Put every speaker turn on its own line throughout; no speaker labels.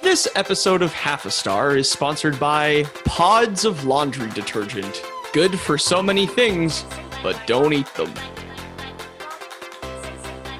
This episode of Half a Star is sponsored by Pods of Laundry Detergent. Good for so many things, but don't eat them.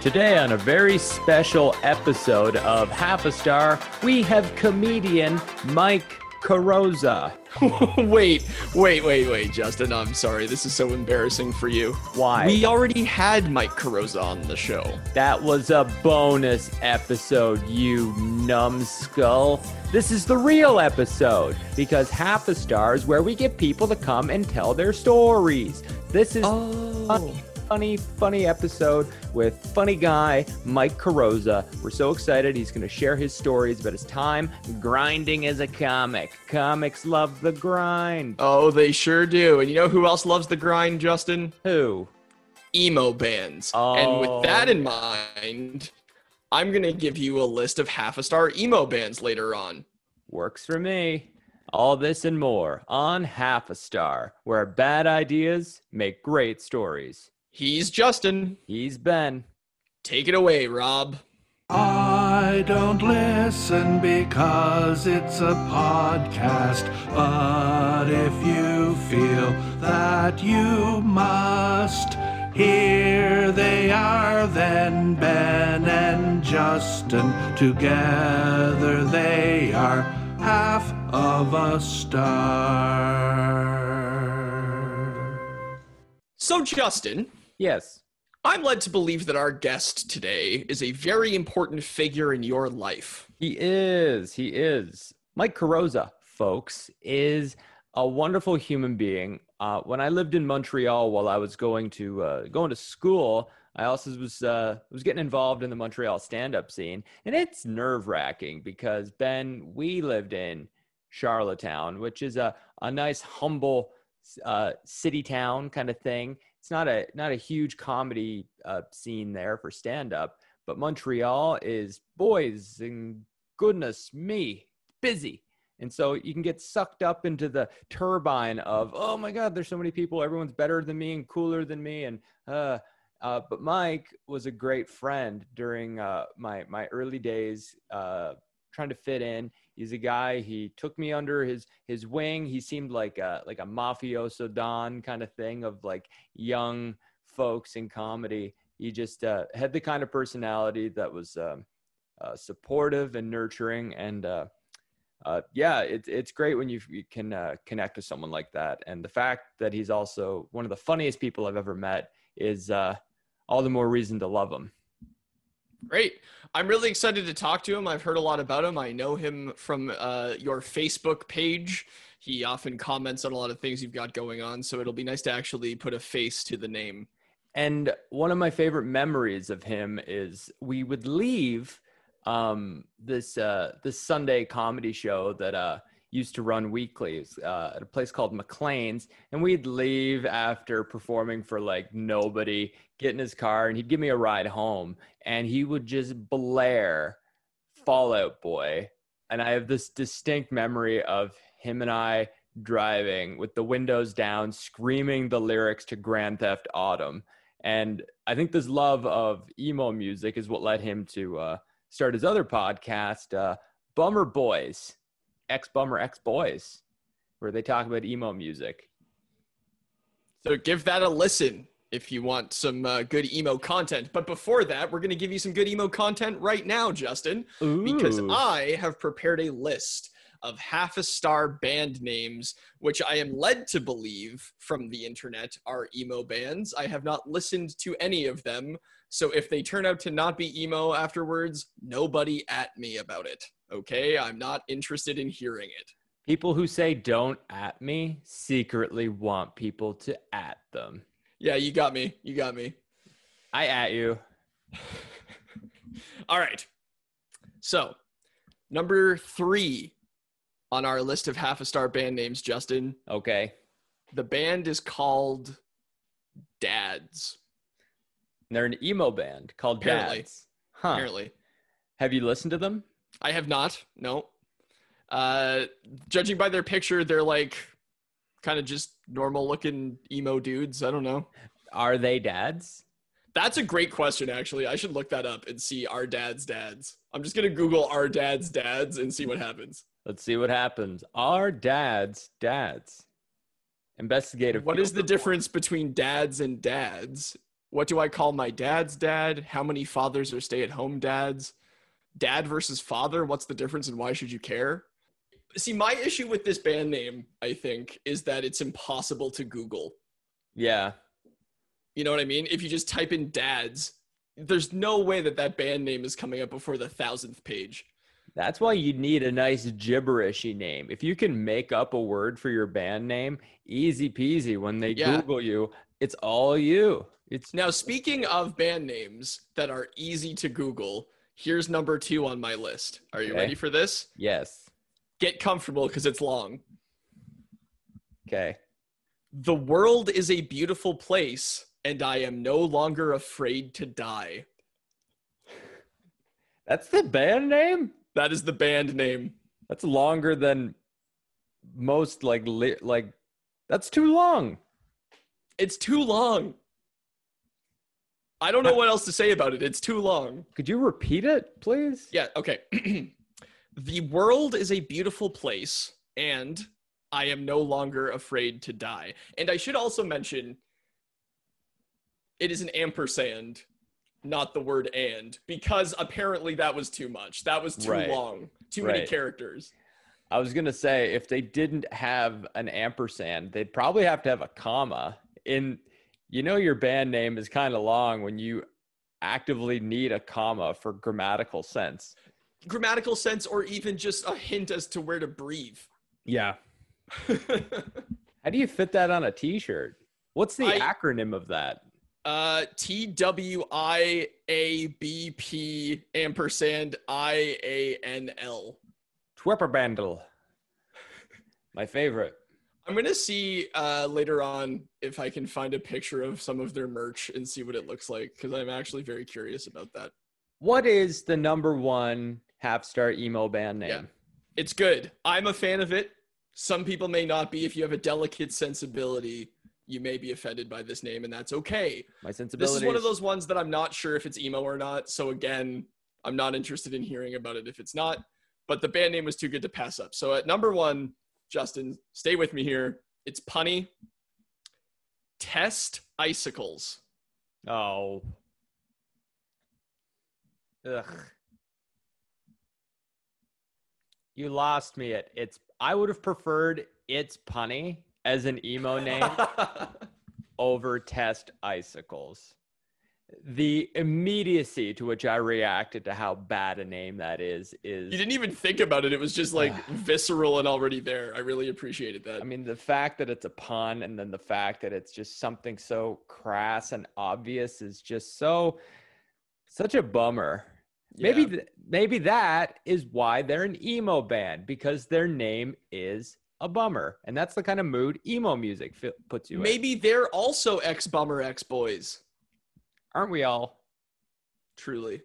Today, on a very special episode of Half a Star, we have comedian Mike Carosa.
wait, wait, wait, wait, Justin. I'm sorry. This is so embarrassing for you.
Why?
We already had Mike Carosa on the show.
That was a bonus episode, you numbskull. This is the real episode because Half a Star is where we get people to come and tell their stories. This is
Oh.
Funny, funny, episode with funny guy Mike Carosa. We're so excited. He's going to share his stories about his time grinding as a comic. Comics love the grind.
Oh, they sure do. And you know who else loves the grind, Justin?
Who?
Emo bands. Oh. And with oh. that in mind, I'm going to give you a list of half a star emo bands later on.
Works for me. All this and more on Half a Star, where bad ideas make great stories.
He's Justin.
He's Ben.
Take it away, Rob.
I don't listen because it's a podcast. But if you feel that you must, here they are then Ben and Justin. Together they are half of a star.
So, Justin,
Yes.
I'm led to believe that our guest today is a very important figure in your life.
He is. He is. Mike Carosa, folks, is a wonderful human being. Uh, when I lived in Montreal while I was going to uh, going to school, I also was uh, was getting involved in the Montreal stand-up scene, and it's nerve-wracking because Ben, we lived in Charlottetown, which is a a nice, humble uh, city town kind of thing. It's not a not a huge comedy uh, scene there for stand-up, but Montreal is boys and goodness me busy. And so you can get sucked up into the turbine of, oh my God, there's so many people. Everyone's better than me and cooler than me. And uh, uh, but Mike was a great friend during uh, my my early days uh, trying to fit in. He's a guy. He took me under his his wing. He seemed like a like a mafioso don kind of thing of like young folks in comedy. He just uh, had the kind of personality that was um, uh, supportive and nurturing and. Uh, uh, yeah, it's it's great when you, you can uh, connect with someone like that, and the fact that he's also one of the funniest people I've ever met is uh, all the more reason to love him.
Great. I'm really excited to talk to him. I've heard a lot about him. I know him from uh, your Facebook page. He often comments on a lot of things you've got going on, so it'll be nice to actually put a face to the name.
And one of my favorite memories of him is we would leave um, this uh, this Sunday comedy show that uh, used to run weekly uh, at a place called McLean's, and we'd leave after performing for like nobody, get in his car, and he'd give me a ride home, and he would just blare Fall Out Boy, and I have this distinct memory of him and I driving with the windows down, screaming the lyrics to Grand Theft Autumn. And I think this love of emo music is what led him to uh, start his other podcast, uh, Bummer Boys, Ex Bummer Ex Boys, where they talk about emo music.
So give that a listen if you want some uh, good emo content. But before that, we're going to give you some good emo content right now, Justin, because I have prepared a list of half a star band names, which I am led to believe from the internet are emo bands. I have not listened to any of them. So if they turn out to not be emo afterwards, nobody at me about it. Okay? I'm not interested in hearing it.
People who say don't at me secretly want people to at them.
Yeah, you got me. You got me.
I at you.
All right. So, number three on our list of half a star band names, Justin,
Okay.
the band is called Dads.
They're an emo band called
Apparently.
Dads. Huh.
Apparently,
Have you listened to them?
I have not. No. Uh, judging by their picture, they're like kind of just normal looking emo dudes. I don't know.
Are they dads?
That's a great question, actually. I should look that up and see our dad's dads. I'm just gonna Google our dad's dads and see what happens.
Let's see what happens. Our dads, dads. Investigative.
What is the
report.
difference between dads and dads? What do I call my dad's dad? How many fathers are stay-at-home dads? Dad versus father, what's the difference and why should you care? See, my issue with this band name, I think, is that it's impossible to Google.
Yeah.
You know what I mean? If you just type in dads, there's no way that that band name is coming up before the thousandth page.
That's why you need a nice gibberishy name. If you can make up a word for your band name, easy peasy. When they
Yeah.
Google you, it's all you. It's
Now, speaking of band names that are easy to Google, here's number two on my list. Are you
Okay.
ready for this?
yes.
Get comfortable because it's long.
Okay.
The world is a beautiful place, and I am no longer afraid to die.
That's the band name?
That is the band name.
That's longer than most like li- like that's too long.
It's too long. I don't know what else to say about it. It's too long.
Could you repeat it, please?
Yeah, okay. the world is a beautiful place, and I am no longer afraid to die. And I should also mention it is an ampersand, not the word and, because apparently that was too much. That was too
Right.
long. Too many characters.
I was gonna say if they didn't have an ampersand, they'd probably have to have a comma. In you know your band name is kind of long when you actively need a comma for grammatical sense.
Grammatical sense, or even just a hint as to where to breathe.
Yeah. How do you fit that on a t-shirt? What's the
I-
acronym of that?
uh, T W I A B P ampersand I A N L.
Twipperbandle. My favorite.
I'm gonna see uh, later on if I can find a picture of some of their merch and see what it looks like because I'm actually very curious about that.
What is the number one half star emo band name?
Yeah. It's good. I'm a fan of it. Some people may not be. If you have a delicate sensibility, you may be offended by this name, and that's okay.
My
sensibility.
This
is one of those ones that I'm not sure if it's emo or not. So again, I'm not interested in hearing about it if it's not. But the band name was too good to pass up. So at number one, Justin, stay with me here. It's punny. Test icicles.
Oh. Ugh. You lost me at it's I would have preferred it's punny as an emo name over test icicles. The immediacy to which I reacted to how bad a name that is is
You didn't even think about it. It was just like visceral and already there. I really appreciated that.
I mean, the fact that it's a pun and then the fact that it's just something so crass and obvious is just so such a bummer. Maybe th- maybe that is why they're an emo band because their name is a bummer, and that's the kind of mood emo music fi- puts you in.
maybe they're also ex bummer ex boys.
Aren't we all?
Truly.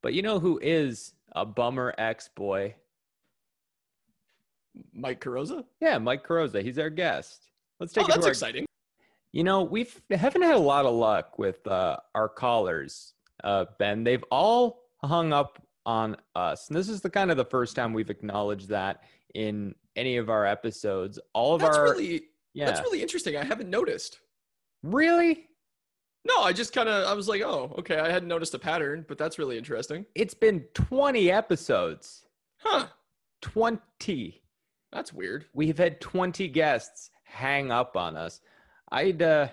But you know who is a bummer ex boy?
Mike Carosa?
Yeah, Mike Carosa. He's our guest. Let's
Oh,
take it
that's
to our
exciting.
You know, we've haven't had a lot of luck with uh, our callers, uh, Ben. They've all hung up on us, and this is the kind of the first time we've acknowledged that in any of our episodes. All of
That's
our
really
yeah,
that's really interesting. I haven't noticed.
really,
No, I just kind of I was like, oh, okay, I hadn't noticed a pattern, but that's really interesting.
it's been twenty episodes.
Huh?
Twenty.
That's weird.
We've had twenty guests hang up on us. I'd uh,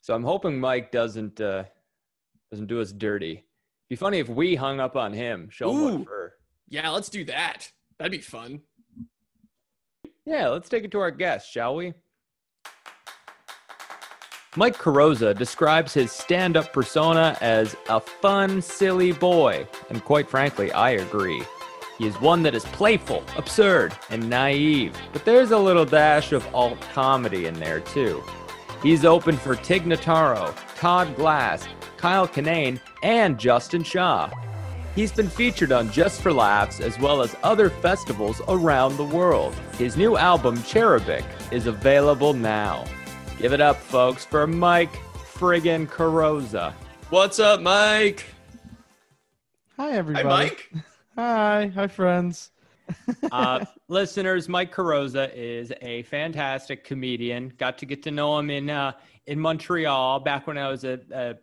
so I'm hoping Mike doesn't uh, doesn't do us dirty. Be funny if we hung up on him. Show him
Ooh.
what for.
Yeah, let's do that. That'd be fun.
Yeah, let's take it to our guest, shall we? Mike Carosa describes his stand up persona as a fun, silly boy, and quite frankly, I agree. He is one that is playful, absurd, and naive, but there's a little dash of alt comedy in there too. He's open for Tig Notaro, Todd Glass, Kyle Kinane, and Justin Shaw. He's been featured on Just for Laughs as well as other festivals around the world. His new album, Cherubic, is available now. Give it up, folks, for Mike friggin' Carosa.
What's up, Mike?
Hi, everybody. Hi.
Mike.
Hi, hi, friends.
Uh, listeners, Mike Carosa is a fantastic comedian. Got to get to know him in uh, in Montreal back when I was a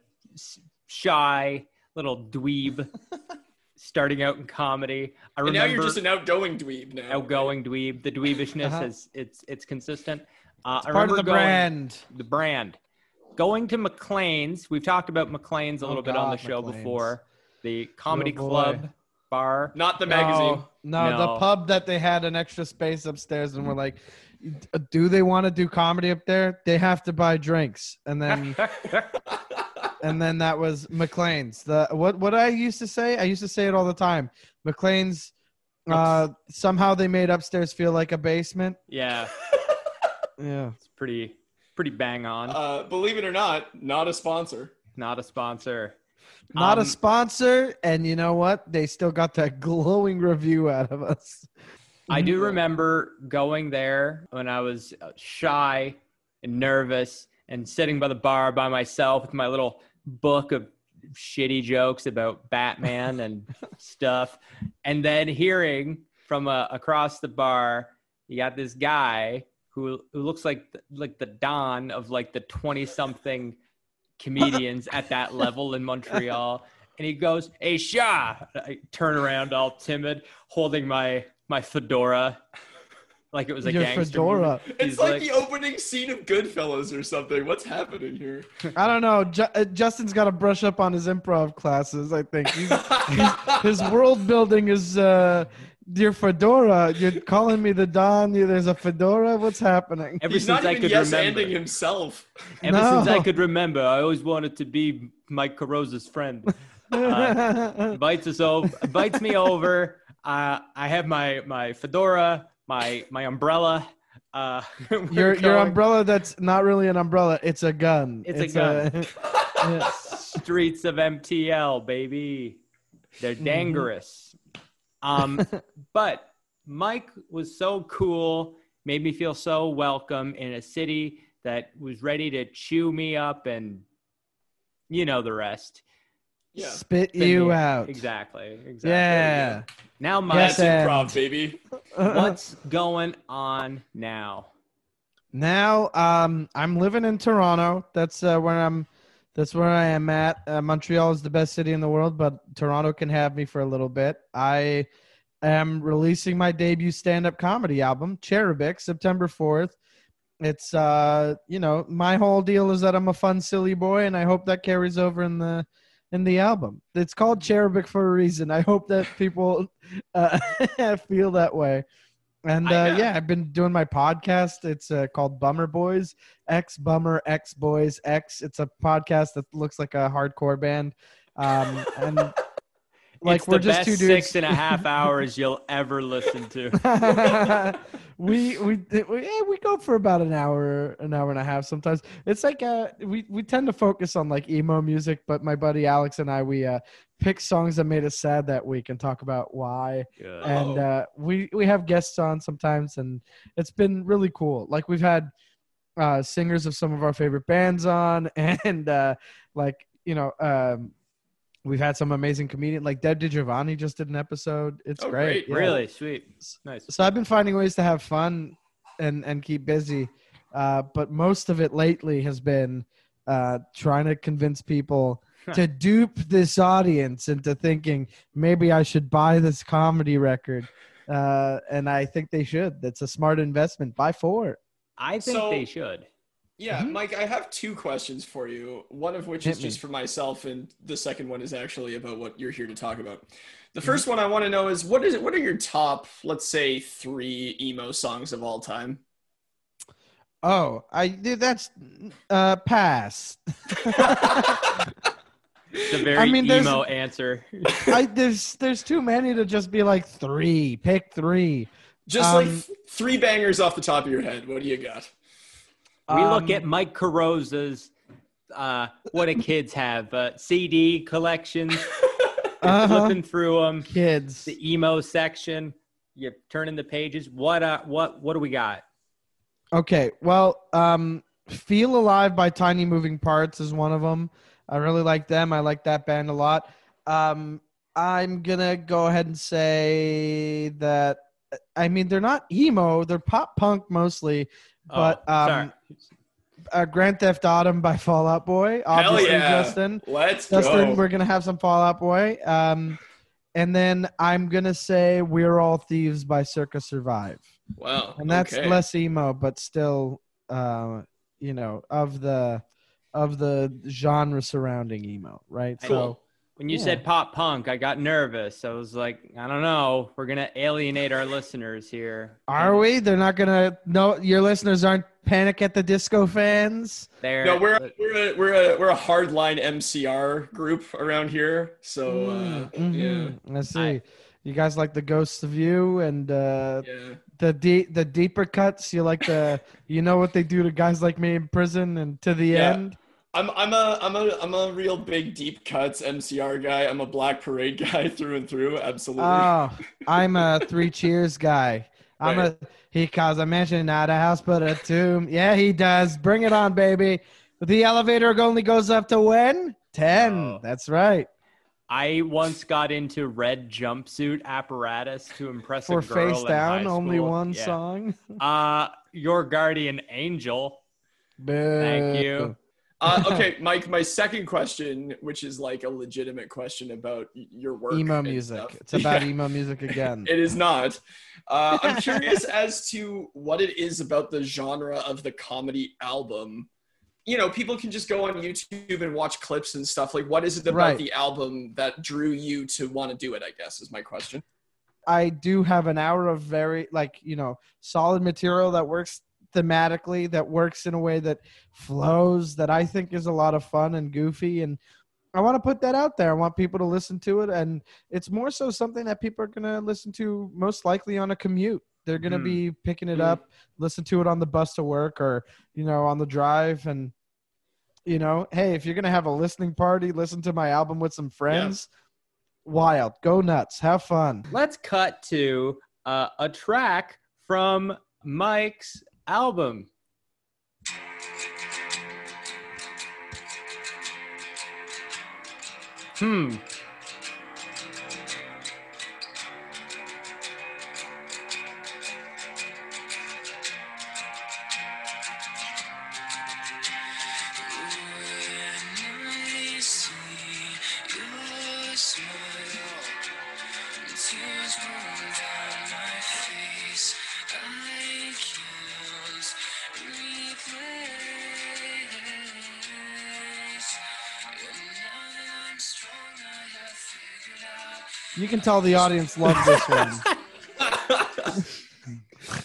shy little dweeb, starting out in comedy. I
And
remember
now you're just an outgoing dweeb now.
outgoing dweeb. The dweebishness
Uh-huh.
is it's it's consistent. Uh, I
Part of the
going-
brand.
the brand. Going to McLean's, we've talked about McLean's a
Oh,
little bit on the show
McLean's.
before. The comedy
Oh,
club bar.
Not the magazine.
No, no,
No.
the pub that they had an extra space upstairs, and we're like, do they want to do comedy up there? They have to buy drinks, and then and then that was McLean's. The what what I used to say, I used to say it all the time. McLean's. Uh, somehow they made upstairs feel like a basement.
yeah,
Yeah.
it's pretty pretty bang on.
Uh, believe it or not, not a sponsor.
Not a sponsor.
Not
Um,
a sponsor, and you know what? They still got that glowing review out of us.
I do remember going there when I was uh, shy and nervous and sitting by the bar by myself with my little book of shitty jokes about Batman and stuff. And then hearing from uh, across the bar, you got this guy who who looks like like the Don of like the 20 something comedians at that level in Montreal. And he goes, "Hey, Shaw!" I turn around, all timid, holding my my fedora, like it was a
Your
gangster
fedora.
It's
He's
like, the opening scene of Goodfellas or something. What's happening here?
I don't know. Ju- uh, Justin's got to brush up on his improv classes. I think he's, he's, his world building is uh, your fedora. You're calling me the Don. You, there's a fedora. What's happening?
ever
He's
since
not
I
even
could
yes
remember.
anding himself.
Ever since I could remember, I always wanted to be Mike Carosa's friend. Uh, invites us over, invites me over. Uh, I have my my fedora, my my umbrella. Uh, we're
your your umbrella. That's not really an umbrella. It's a gun.
It's a
gun. yeah.
streets of MTL, baby. They're
Mhm.
dangerous. Um, but Mike was so cool, made me feel so welcome in a city that was ready to chew me up and you know the rest.
Yeah.
Spit
Spin
you
me-
out.
Exactly. Exactly.
Yeah.
Now, my
Yes,
improv, baby.
what's going on now?
Now, um, I'm living in Toronto. That's uh, where I'm. That's where I am at. Uh, Montreal is the best city in the world, but Toronto can have me for a little bit. I am releasing my debut stand-up comedy album, Cherubic, September 4th. It's uh, you know, my whole deal is that I'm a fun, silly boy, and I hope that carries over in the in the album. It's called Cherubic for a reason. I hope that people uh, feel that way. And uh, yeah, I've been doing my podcast. It's uh, called Bummer Boys, X Bummer X Boys X. It's a podcast that looks like a hardcore band. Um, and like
it's
we're just two dudes.
six and a half hours you'll ever listen to.
we we we, we go for about an hour an hour and a half sometimes it's like uh we we tend to focus on like emo music but my buddy alex and i we uh pick songs that made us sad that week and talk about why
Good.
and
Oh.
uh we we have guests on sometimes and it's been really cool like we've had uh singers of some of our favorite bands on and uh like you know um we've had some amazing comedian like deb DiGiovanni just did an episode it's
Oh,
great,
great.
yeah
Really sweet. Nice.
so I've been finding ways to have fun and and keep busy, uh, but most of it lately has been uh, trying to convince people to dupe this audience into thinking maybe I should buy this comedy record, uh, and I think they should. That's a smart investment. Buy four.
I think
So-
they should.
Yeah,
Mhm.
Mike, I have two questions for you. One of which
Hit
is
me.
just for myself, and the second one is actually about what you're here to talk about. The
Mm-hmm.
first one I want to know is what is what are your top, let's say, three emo songs of all time?
Oh, I did. That's uh, pass.
It's a very
I mean, there's-
emo answer.
I there's there's too many to just be like three. Pick three.
Just like
Um,
th- three bangers off the top of your head. What do you got?
we look
Um,
at Mike Carosa's uh, what do kids have uh, CD collections.
uh-huh.
Flipping through them,
kids.
the emo section. You're turning the pages. What uh, what what do we got?
Okay, well, um, Feel Alive by Tiny Moving Parts is one of them. I really like them. I like that band a lot. Um, I'm gonna go ahead and say that. I mean, they're not emo; they're pop punk mostly. But
Oh,
um, uh, Grand Theft Autumn by Fall Out Boy.
Hell
Obviously,
yeah.
Justin.
Let's
Justin,
go.
we're gonna have some Fall Out Boy. Um, and then I'm gonna say "We're All Thieves" by Circa Survive,
Wow.
and that's
okay.
less emo, but still, uh, you know, of the of the genre surrounding emo, right? So
When you
Yeah.
said pop punk, I got nervous. I was like, I don't know. We're gonna alienate our listeners here.
are we? They're not gonna. No, your listeners aren't Panic at the Disco fans.
They're,
No, we're a, we're a, we're a we're a hardline MCR group around here. So uh,
Mhm. I see.
I-
you guys like the Ghosts of You and uh,
yeah, yeah.
The deep the deeper cuts. You like the you know what they do to guys like me in prison and to the
Yeah.
end.
I'm I'm a I'm a I'm a real big deep cuts MCR guy. I'm a Black Parade guy through and through. Absolutely.
Oh, I'm a three cheers guy. I'm
Right.
a he calls a mansion not a house but a tomb. Yeah, he does. Bring it on, baby. The elevator only goes up to when? Ten.
Oh.
That's right.
I once got into red jumpsuit apparatus to impress
For
a girl
face
in
down,
high
only one
Yeah.
song.
Uh, your guardian angel. Thank you.
Uh, okay, Mike. My second question, which is like a legitimate question about your work.
Emo music.
stuff.
It's about
Yeah.
emo music again.
It is not. Uh, I'm curious as to what it is about the genre of the comedy album. You know, people can just go on YouTube and watch clips and stuff. Like, what is it about
Right.
the album that drew you to want to do it? I guess is my question.
I do have an hour of very like you know solid material that works thematically, that works in a way that flows, that I think is a lot of fun and goofy, and I want to put that out there. I want people to listen to it, and it's more so something that people are gonna listen to most likely on a commute. They're gonna
Hmm.
be picking it
Hmm.
up, listen to it on the bus to work, or you know on the drive, and you know, hey, if you're gonna have a listening party, listen to my album with some friends. Wild, go nuts, have fun.
Let's cut to uh, a track from Mike's album. Hmm.
Can tell the audience loves this one.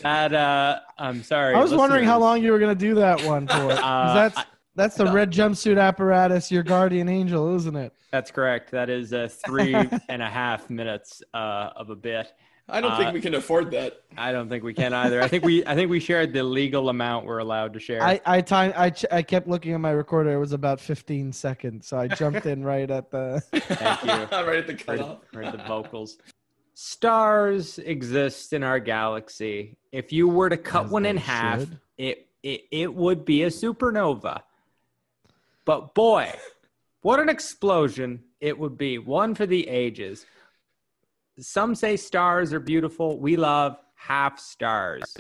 That uh, I'm sorry.
I was wondering how long you were gonna do that one for.
Uh,
that's
I-
that's the red jumpsuit apparatus, your guardian angel, isn't it?
That's correct. That is uh, three and a half minutes uh, of a bit.
I don't
Uh,
think we can afford that.
I don't think we can either. I think we I think we shared the legal amount we're allowed to share.
I I time I ch- I kept looking at my recorder. It was about 15 seconds, so I jumped in right at the.
Thank you.
right at the
heard,
cutoff.
heard the vocals. Stars exist in our galaxy. If you were to cut
As
one in
they
half, it, it it would be a supernova. But boy, what an explosion it would be. One for the ages. Some say stars are beautiful. We love half stars.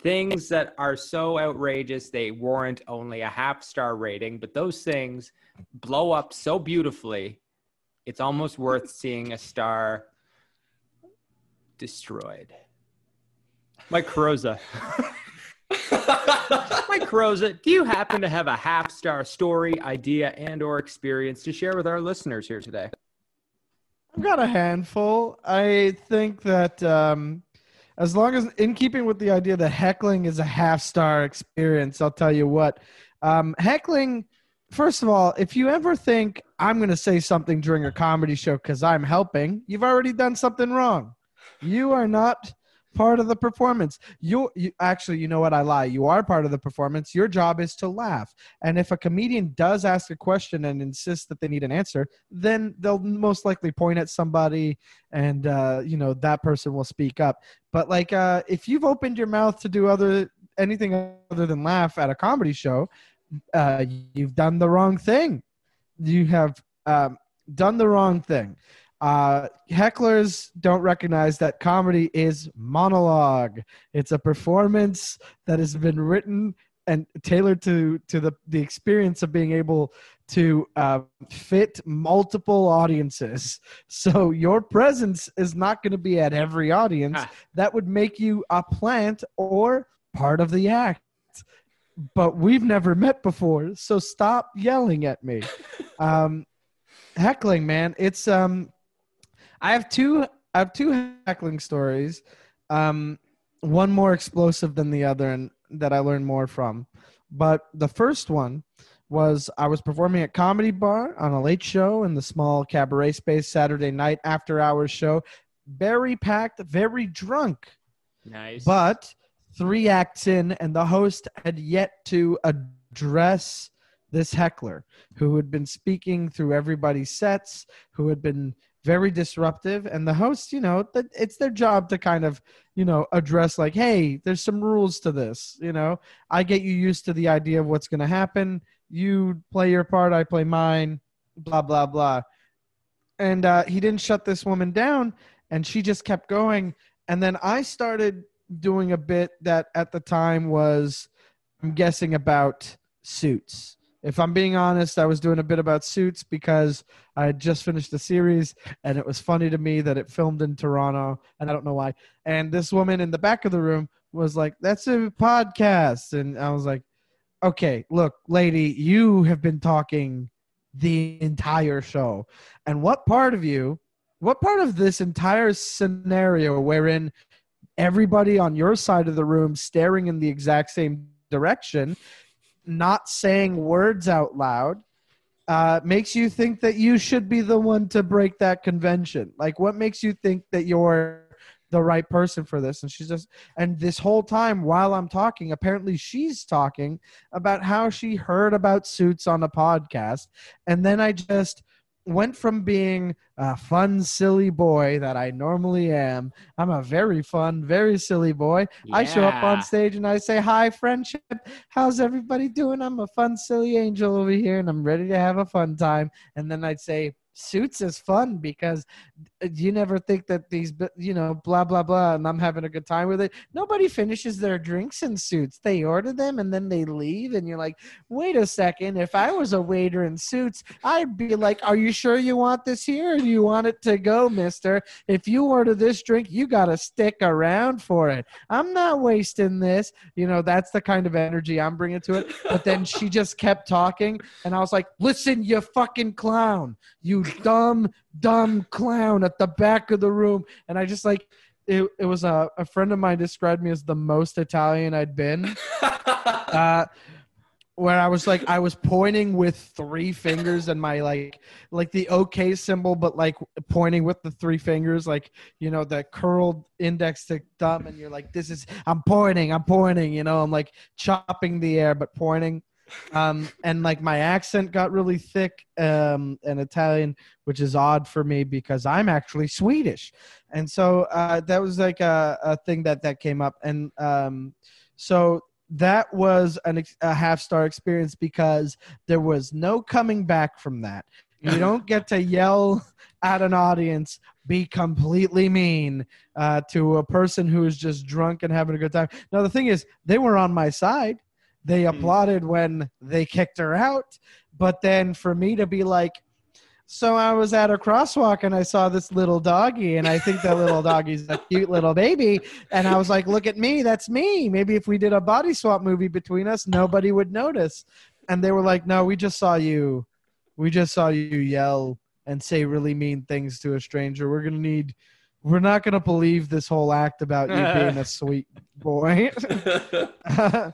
Things that are so outrageous they warrant only a half star rating, but those things blow up so beautifully, it's almost worth seeing a star destroyed. Mike Carosa. Mike Carosa, do you happen to have a half star story, idea, and or experience to share with our listeners here today?
I've got a handful. I think that um, as long as in keeping with the idea that heckling is a half star experience, I'll tell you what. Um, heckling, first of all, if you ever think I'm going to say something during a comedy show because I'm helping, you've already done something wrong. You are not part of the performance. You, you actually, you know what? I lie. You are part of the performance. Your job is to laugh. And if a comedian does ask a question and insists that they need an answer, then they'll most likely point at somebody, and uh, you know that person will speak up. But like, uh, if you've opened your mouth to do other anything other than laugh at a comedy show, uh, you've done the wrong thing. You have um, done the wrong thing. Uh, hecklers don't recognize that comedy is monologue. It's a performance that has been written and tailored to to the the experience of being able to uh, fit multiple audiences. So your presence is not going to be at every audience.
Ah.
That would make you a plant or part of the act. But we've never met before, so stop yelling at me. um, heckling, man, it's um, I have two. I have two heckling stories. Um, one more explosive than the other, and that I learned more from. But the first one was I was performing at Comedy Bar on a late show in the small cabaret space Saturday night after hours show. Very packed, very drunk.
Nice.
But three acts in, and the host had yet to address this heckler who had been speaking through everybody's sets, who had been very disruptive. And the host, you know, that it's their job to kind of, you know, address like, hey, there's some rules to this. You know, I get you used to the idea of what's going to happen. You play your part, I play mine, blah, blah, blah. And uh, he didn't shut this woman down, and she just kept going. And then I started doing a bit that at the time was, I'm guessing, about suits. If I'm being honest, I was doing a bit about suits because I had just finished the series and it was funny to me that it filmed in Toronto and I don't know why. And this woman in the back of the room was like, That's a podcast. And I was like, Okay, look, lady, you have been talking the entire show. And what part of you, what part of this entire scenario wherein everybody on your side of the room staring in the exact same direction, not saying words out loud, uh, makes you think that you should be the one to break that convention? Like, what makes you think that you're the right person for this? And she's just, and this whole time while I'm talking, apparently she's talking about how she heard about suits on a podcast. And then I just went from being a fun, silly boy that I normally am. I'm a very fun, very silly boy. I show up on stage and I say, Hi, friendship. How's everybody doing? I'm a fun, silly angel over here and I'm ready to have a fun time. And then I'd say, Suits is fun because uh, you never think that these, you know, blah, blah, blah, and I'm having a good time with it. Nobody finishes their drinks in suits. They order them and then they leave. And you're like, wait a second. If I was a waiter in suits, I'd be like, Are you sure you want this here or do you want it to go, mister? If you order this drink, you got to stick around for it. I'm not wasting this. You know, that's the kind of energy I'm bringing to it. But then she just kept talking, and I was like, Listen, you fucking clown. You dumb, dumb clown at the back of the room. And I just like, it, it was a, a friend of mine described me as the most Italian I'd been uh, where I was like, I was pointing with three fingers and my like, like the OK symbol, but like pointing with the three fingers, like you know the curled index to thumb, and you're like, this is I'm pointing, I'm pointing, you know, I'm like chopping the air but pointing. Um, and like my accent got really thick um, and Italian, which is odd for me because I'm actually Swedish, and so uh, that was like a, a thing that that came up, and um, so that was an, ex- a half star experience because there was no coming back from that. You don't get to yell at an audience, be completely mean uh, to a person who is just drunk and having a good time. Now, the thing is, they were on my side. They mm-hmm. applauded when they kicked her out. But then for me to be like, so I was at a crosswalk and I saw this little doggy, and I think that little doggy's a cute little baby. And I was like, look at me, that's me. Maybe if we did a body swap movie between us, nobody would notice. And they were like, no, we just saw you. We just saw you yell and say really mean things to a stranger. We're going to need, we're not going to believe this whole act about you being a sweet boy.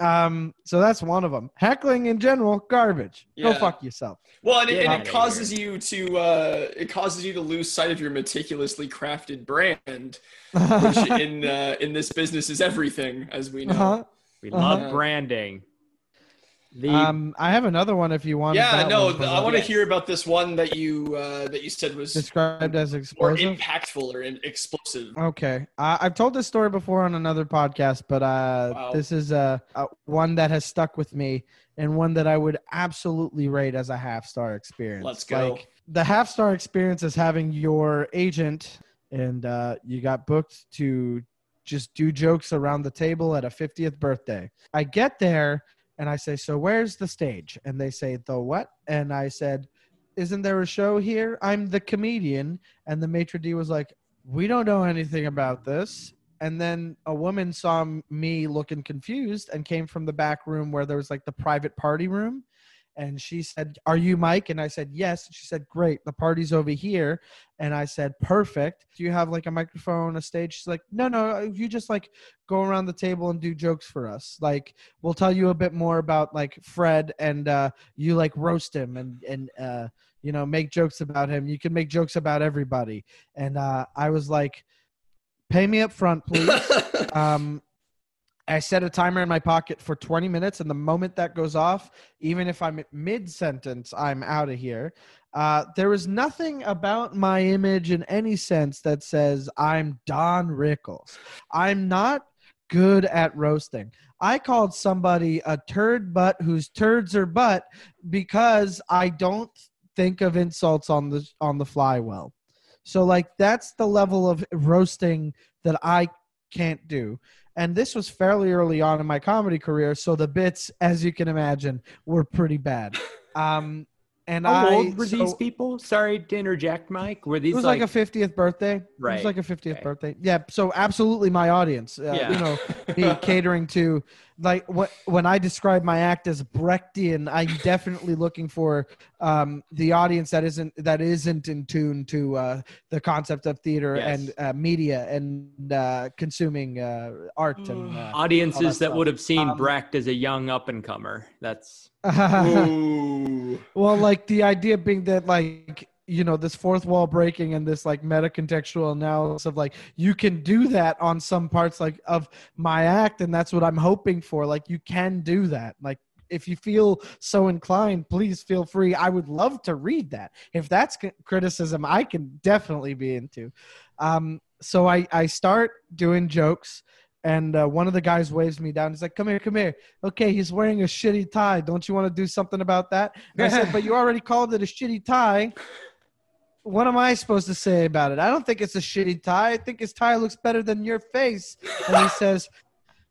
um, so that's one of them. Heckling in general, garbage. Go fuck yourself.
Well, and it,
Get
and it causes you to uh, it causes you to lose sight of your meticulously crafted brand, which in uh, in this business is everything, as we know.
Uh-huh.
We
Uh-huh.
love branding. The
Um, I have another one if you want.
yeah,
that
no,
one
I want to hear about this one that you uh, that you said was
described as
more
explosive.
impactful or in- explosive.
Okay, uh, I've told this story before on another podcast, but uh,
Wow.
this is uh, uh, one that has stuck with me and one that I would absolutely rate as a half star experience.
Let's go.
Like the half star experience is having your agent and uh, you got booked to just do jokes around the table at a 50th birthday. I get there and I say, "So where's the stage?" And they say, "The what?" And I said, "Isn't there a show here? I'm the comedian." And the maitre d was like, "We don't know anything about this." And then a woman saw me looking confused and came from the back room where there was like the private party room. And she said, Are you Mike? And I said, Yes. She said, Great. The party's over here. And I said, Perfect. Do you have like a microphone, a stage? She's like, No, no. You just like go around the table and do jokes for us. Like, we'll tell you a bit more about like Fred and uh, you like roast him and, and, uh, you know, make jokes about him. You can make jokes about everybody. And uh, I was like, Pay me up front, please. um, I set a timer in my pocket for 20 minutes, and the moment that goes off, even if I'm mid sentence, I'm out of here. Uh, there is nothing about my image in any sense that says I'm Don Rickles. I'm not good at roasting. I called somebody a turd butt whose turds are butt because I don't think of insults on the on the fly well. So like that's the level of roasting that I can't do. And this was fairly early on in my comedy career, so the bits, as you can imagine, were pretty bad. Um, and
how
I
old were
so-
these people? Sorry to interject, Mike. Were
It
these
was
like,
like, a 50th birthday.
Right.
It was like a 50th
Okay.
birthday. Yeah. So absolutely my audience. Uh,
Yeah.
You know, me catering to like what when I describe my act as Brechtian, I'm definitely looking for um, the audience that isn't that isn't in tune to uh, the concept of theater
Yes.
and uh, media and uh, consuming uh, art and. Uh,
audiences that,
that
would have seen
Um,
Brecht as a young up and comer? That's
Ooh.
Well, like the idea being that like you know this fourth wall breaking and this like meta contextual analysis of like you can do that on some parts like of my act and that's what I'm hoping for. Like you can do that. Like if you feel so inclined please feel free. I would love to read that. If that's criticism I can definitely be into. Um so I I start doing jokes and uh, one of the guys waves me down. He's like, "Come here, come here." Okay, he's wearing a shitty tie. Don't you want to do something about that? And I said, "But you already called it a shitty tie." What am I supposed to say about it? I don't think it's a shitty tie. I think his tie looks better than your face. And he says,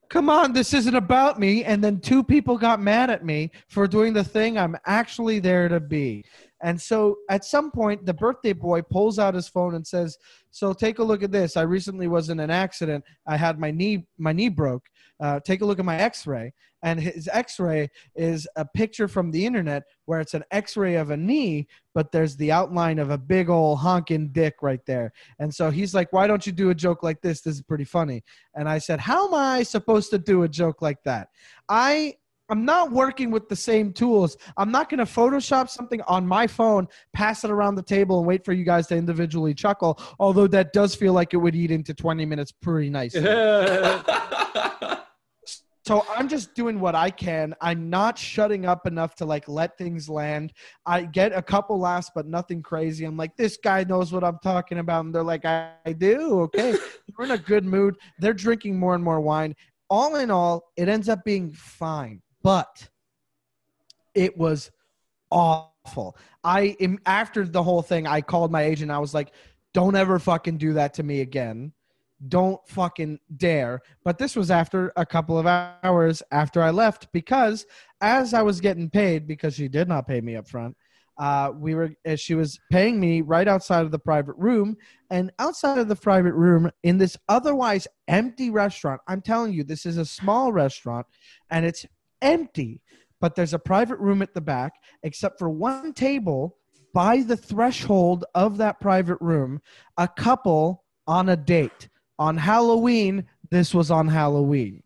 Come on, this isn't about me. And then two people got mad at me for doing the thing I'm actually there to be. And so at some point, the birthday boy pulls out his phone and says, "So take a look at this. I recently was in an accident. I had my knee my knee broke. Uh, take a look at my X-ray." And his X-ray is a picture from the internet where it's an X-ray of a knee, but there's the outline of a big old honking dick right there. And so he's like, "Why don't you do a joke like this? This is pretty funny." And I said, "How am I supposed to do a joke like that? I I'm not working with the same tools. I'm not going to Photoshop something on my phone, pass it around the table, and wait for you guys to individually chuckle. Although that does feel like it would eat into 20 minutes pretty nicely. So I'm just doing what I can. I'm not shutting up enough to like let things land. I get a couple laughs, but nothing crazy. I'm like, this guy knows what I'm talking about. And they're like, I, I do. Okay. We're in a good mood. They're drinking more and more wine. All in all, it ends up being fine. But it was awful. I am after the whole thing, I called my agent. I was like, don't ever fucking do that to me again. Don't fucking dare. But this was after a couple of hours after I left because as I was getting paid, because she did not pay me up front, uh, we were uh, she was paying me right outside of the private room and outside of the private room in this otherwise empty restaurant i'm telling you this is a small restaurant and it's empty but there's a private room at the back except for one table by the threshold of that private room a couple on a date. On halloween this was on halloween.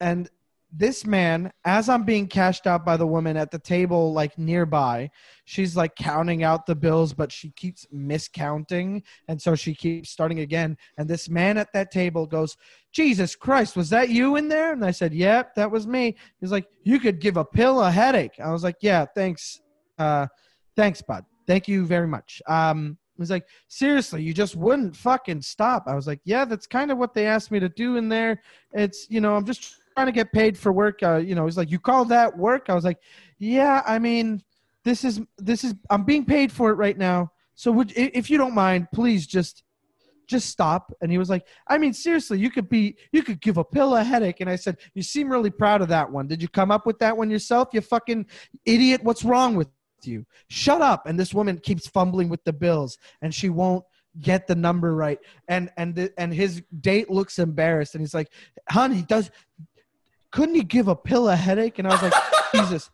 And this man, as I'm being cashed out by the woman at the table, like nearby, she's like counting out the bills, but she keeps miscounting. And so she keeps starting again. And this man at that table goes, Jesus Christ, was that you in there? And I said, Yep, that was me. He's like, You could give a pill a headache. I was like, Yeah, thanks. Uh, thanks, bud. Thank you very much. Um, he was like, seriously, you just wouldn't fucking stop. I was like, yeah, that's kind of what they asked me to do in there. It's, you know, I'm just trying to get paid for work. Uh, you know, he's like, you call that work? I was like, yeah, I mean, this is, this is, I'm being paid for it right now. So would, if you don't mind, please just, just stop. And he was like, I mean, seriously, you could be, you could give a pill a headache. And I said, you seem really proud of that one. Did you come up with that one yourself? You fucking idiot. What's wrong with you? Shut up. And this woman keeps fumbling with the bills and she won't get the number right. And, and, the, and his date looks embarrassed and he's like, honey, does, couldn't he give a pill a headache? And I was like, Jesus.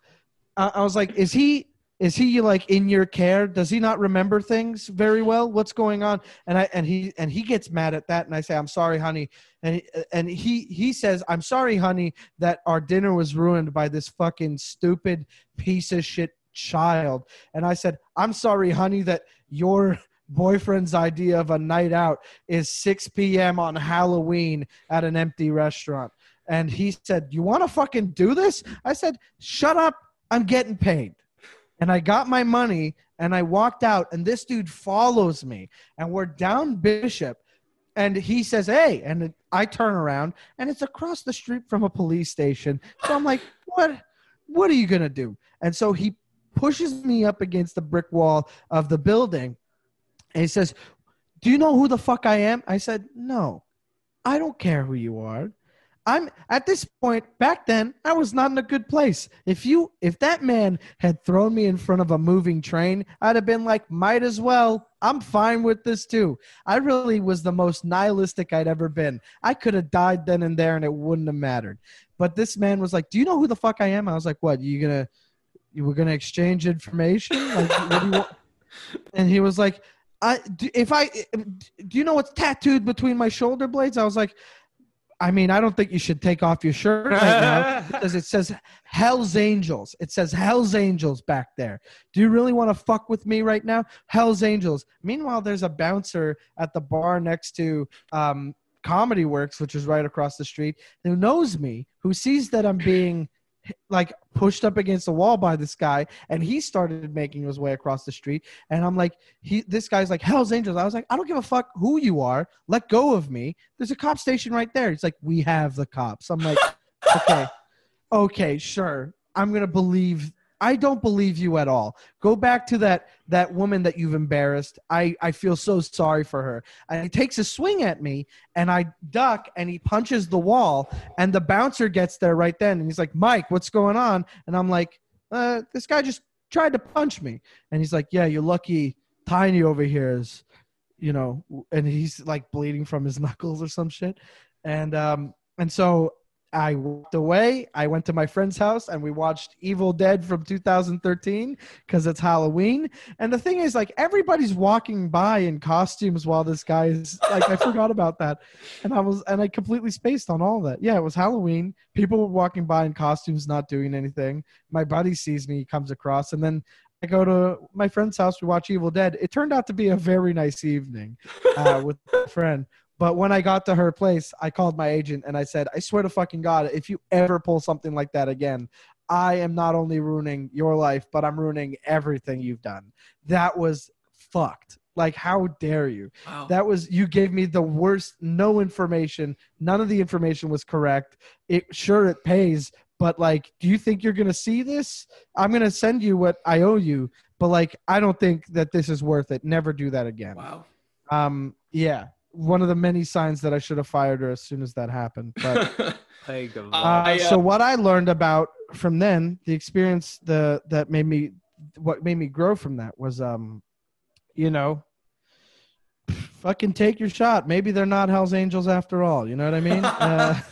I, I was like, is he is he like in your care? Does he not remember things very well? What's going on? And I and he and he gets mad at that, and I say, I'm sorry, honey. And he, and he he says, I'm sorry, honey, that our dinner was ruined by this fucking stupid piece of shit child. And I said, I'm sorry, honey, that your boyfriend's idea of a night out is 6 p.m. on Halloween at an empty restaurant. And he said, You want to fucking do this? I said, Shut up. I'm getting paid. And I got my money and I walked out, and this dude follows me, and we're down Bishop. And he says, Hey, and I turn around, and it's across the street from a police station. So I'm like, What? What are you going to do? And so he pushes me up against the brick wall of the building, and he says, Do you know who the fuck I am? I said, No, I don't care who you are. I'm at this point back then I was not in a good place. If you if that man had thrown me in front of a moving train, I'd have been like might as well. I'm fine with this too. I really was the most nihilistic I'd ever been. I could have died then and there and it wouldn't have mattered. But this man was like, "Do you know who the fuck I am?" I was like, "What? You going to you were going to exchange information? Like what do you want?" And he was like, I if I do you know what's tattooed between my shoulder blades? I was like, I mean, I don't think you should take off your shirt right now because it says Hell's Angels. It says Hell's Angels back there. Do you really want to fuck with me right now? Hell's Angels. Meanwhile, there's a bouncer at the bar next to um, Comedy Works, which is right across the street, who knows me, who sees that I'm being like pushed up against the wall by this guy and he started making his way across the street. And i'm like he this guy's like hell's angels. I was like i don't give a fuck who you are. Let go of me. There's a cop station right there. He's like we have the cops. I'm like okay. Okay sure. I'm gonna believe i don't believe you at all. Go back to that that woman that you've embarrassed. I i feel so sorry for her. And he takes a swing at me and i duck and he punches the wall and the bouncer gets there right then and he's like mike what's going on? And i'm like uh, this guy just tried to punch me. And he's like yeah you're lucky tiny over here is you know and he's like bleeding from his knuckles or some shit. And um and so I walked away. I went to my friend's house and we watched Evil Dead from 2013 because it's Halloween. And the thing is, like, everybody's walking by in costumes while this guy is like, I forgot about that. And I was, and I completely spaced on all that. Yeah, it was Halloween. People were walking by in costumes, not doing anything. My buddy sees me, comes across, and then I go to my friend's house. We watch Evil Dead. It turned out to be a very nice evening uh, with a friend. But when I got to her place, I called my agent and I said, I swear to fucking God, if you ever pull something like that again, I am not only ruining your life, but I'm ruining everything you've done. That was fucked. Like, how dare you?
Wow.
That was, you gave me the worst, no information. None of the information was correct. It sure it pays, but like, do you think you're going to see this? I'm going to send you what I owe you, but like, I don't think that this is worth it. Never do that again.
wow.
Um, yeah, one of the many signs that I should have fired her as soon as that happened. But
Plague of
Uh,
uh,
I, uh,
so what I learned about from then, the experience the that made me, what made me grow from that was, um, you know, fucking take your shot. Maybe they're not Hell's Angels after all. You know what I mean?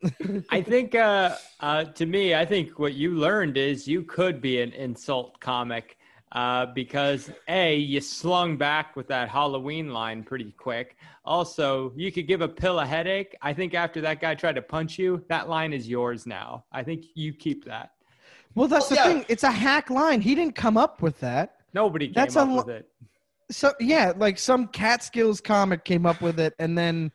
Uh,
I think uh, uh, to me, I think what you learned is you could be an insult comic uh, because A, you slung back with that Halloween line pretty quick. Also, you could give a pill a headache. I think after that guy tried to punch you, that line is yours now. I think you keep that.
Well, that's
Well,
the
yeah.
thing. It's a hack line. He didn't come up with that.
Nobody came
That's
up
a lo-
with it.
So yeah, like some Catskills comic came up with it, and then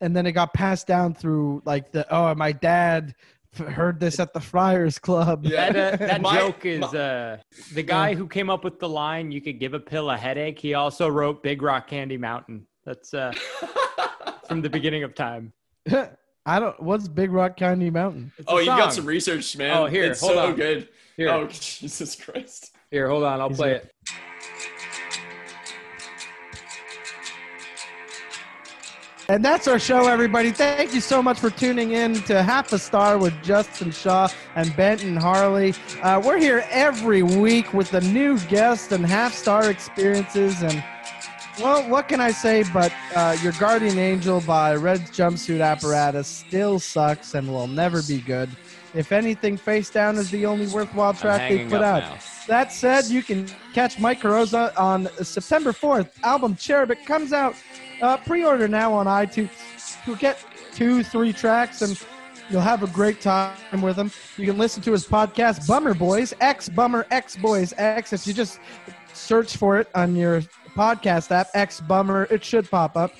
and then it got passed down through like the oh my dad f- heard this at the Friars Club.
Yeah.
That, uh, that
My-
joke is
my-
uh, the guy who came up with the line, you could give a pill a headache. He also wrote Big Rock Candy Mountain. That's uh, from the beginning of time.
I don't. What's Big Rock Candy Mountain?
It's
oh, you got some research, man.
Oh, here,
it's
hold
so
on.
good.
Here,
Oh, Jesus Christ.
here, hold on. I'll
He's
play
a-
it.
And that's our show, everybody. Thank you so much for tuning in to Half a Star with Justin Shaw and Benton Harley. Uh, we're here every week with a new guest and half star experiences. And, well, what can I say? But uh, Your Guardian Angel by Red Jumpsuit Apparatus still sucks and will never be good. If anything, Face Down is the only worthwhile track they put out.
now.
That said, you can catch Mike Carrozza on September 4th. Album Cherubic comes out. Uh, pre-order now on iTunes. You'll get two, three tracks, and you'll have a great time with him. You can listen to his podcast, Bummer Boys, X Bummer X Boys X. If you just search for it on your podcast app, X Bummer, it should pop up.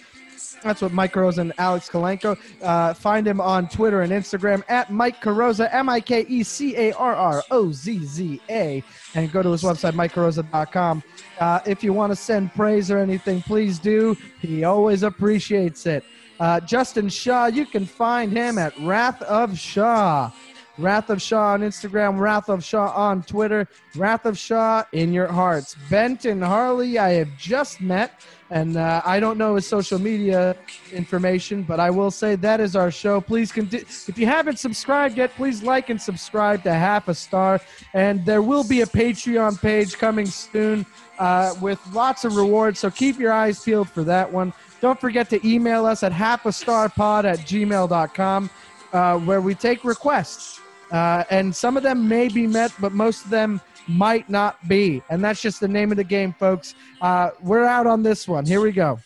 That's what Mike Carrozza and Alex Kalenko. Uh, find him on Twitter and Instagram at Mike Carrozza, M I K E C A R R O Z Z A, and go to his website, MikeCarrozza.com. Uh, if you want to send praise or anything, please do. He always appreciates it. Uh, Justin Shaw, you can find him at Wrath of Shaw. Wrath of Shaw on Instagram, Wrath of Shaw on Twitter, Wrath of Shaw in your hearts. Benton Harley, I have just met, and uh, I don't know his social media information, but I will say that is our show. Please, if you haven't subscribed yet, please like and subscribe to Half a Star, and there will be a Patreon page coming soon uh, with lots of rewards, so keep your eyes peeled for that one. Don't forget to email us at halfastarpod at gmail.com, uh, where we take requests. Uh, and some of them may be met, but most of them might not be. And that's just the name of the game, folks. Uh, we're out on this one. Here we go.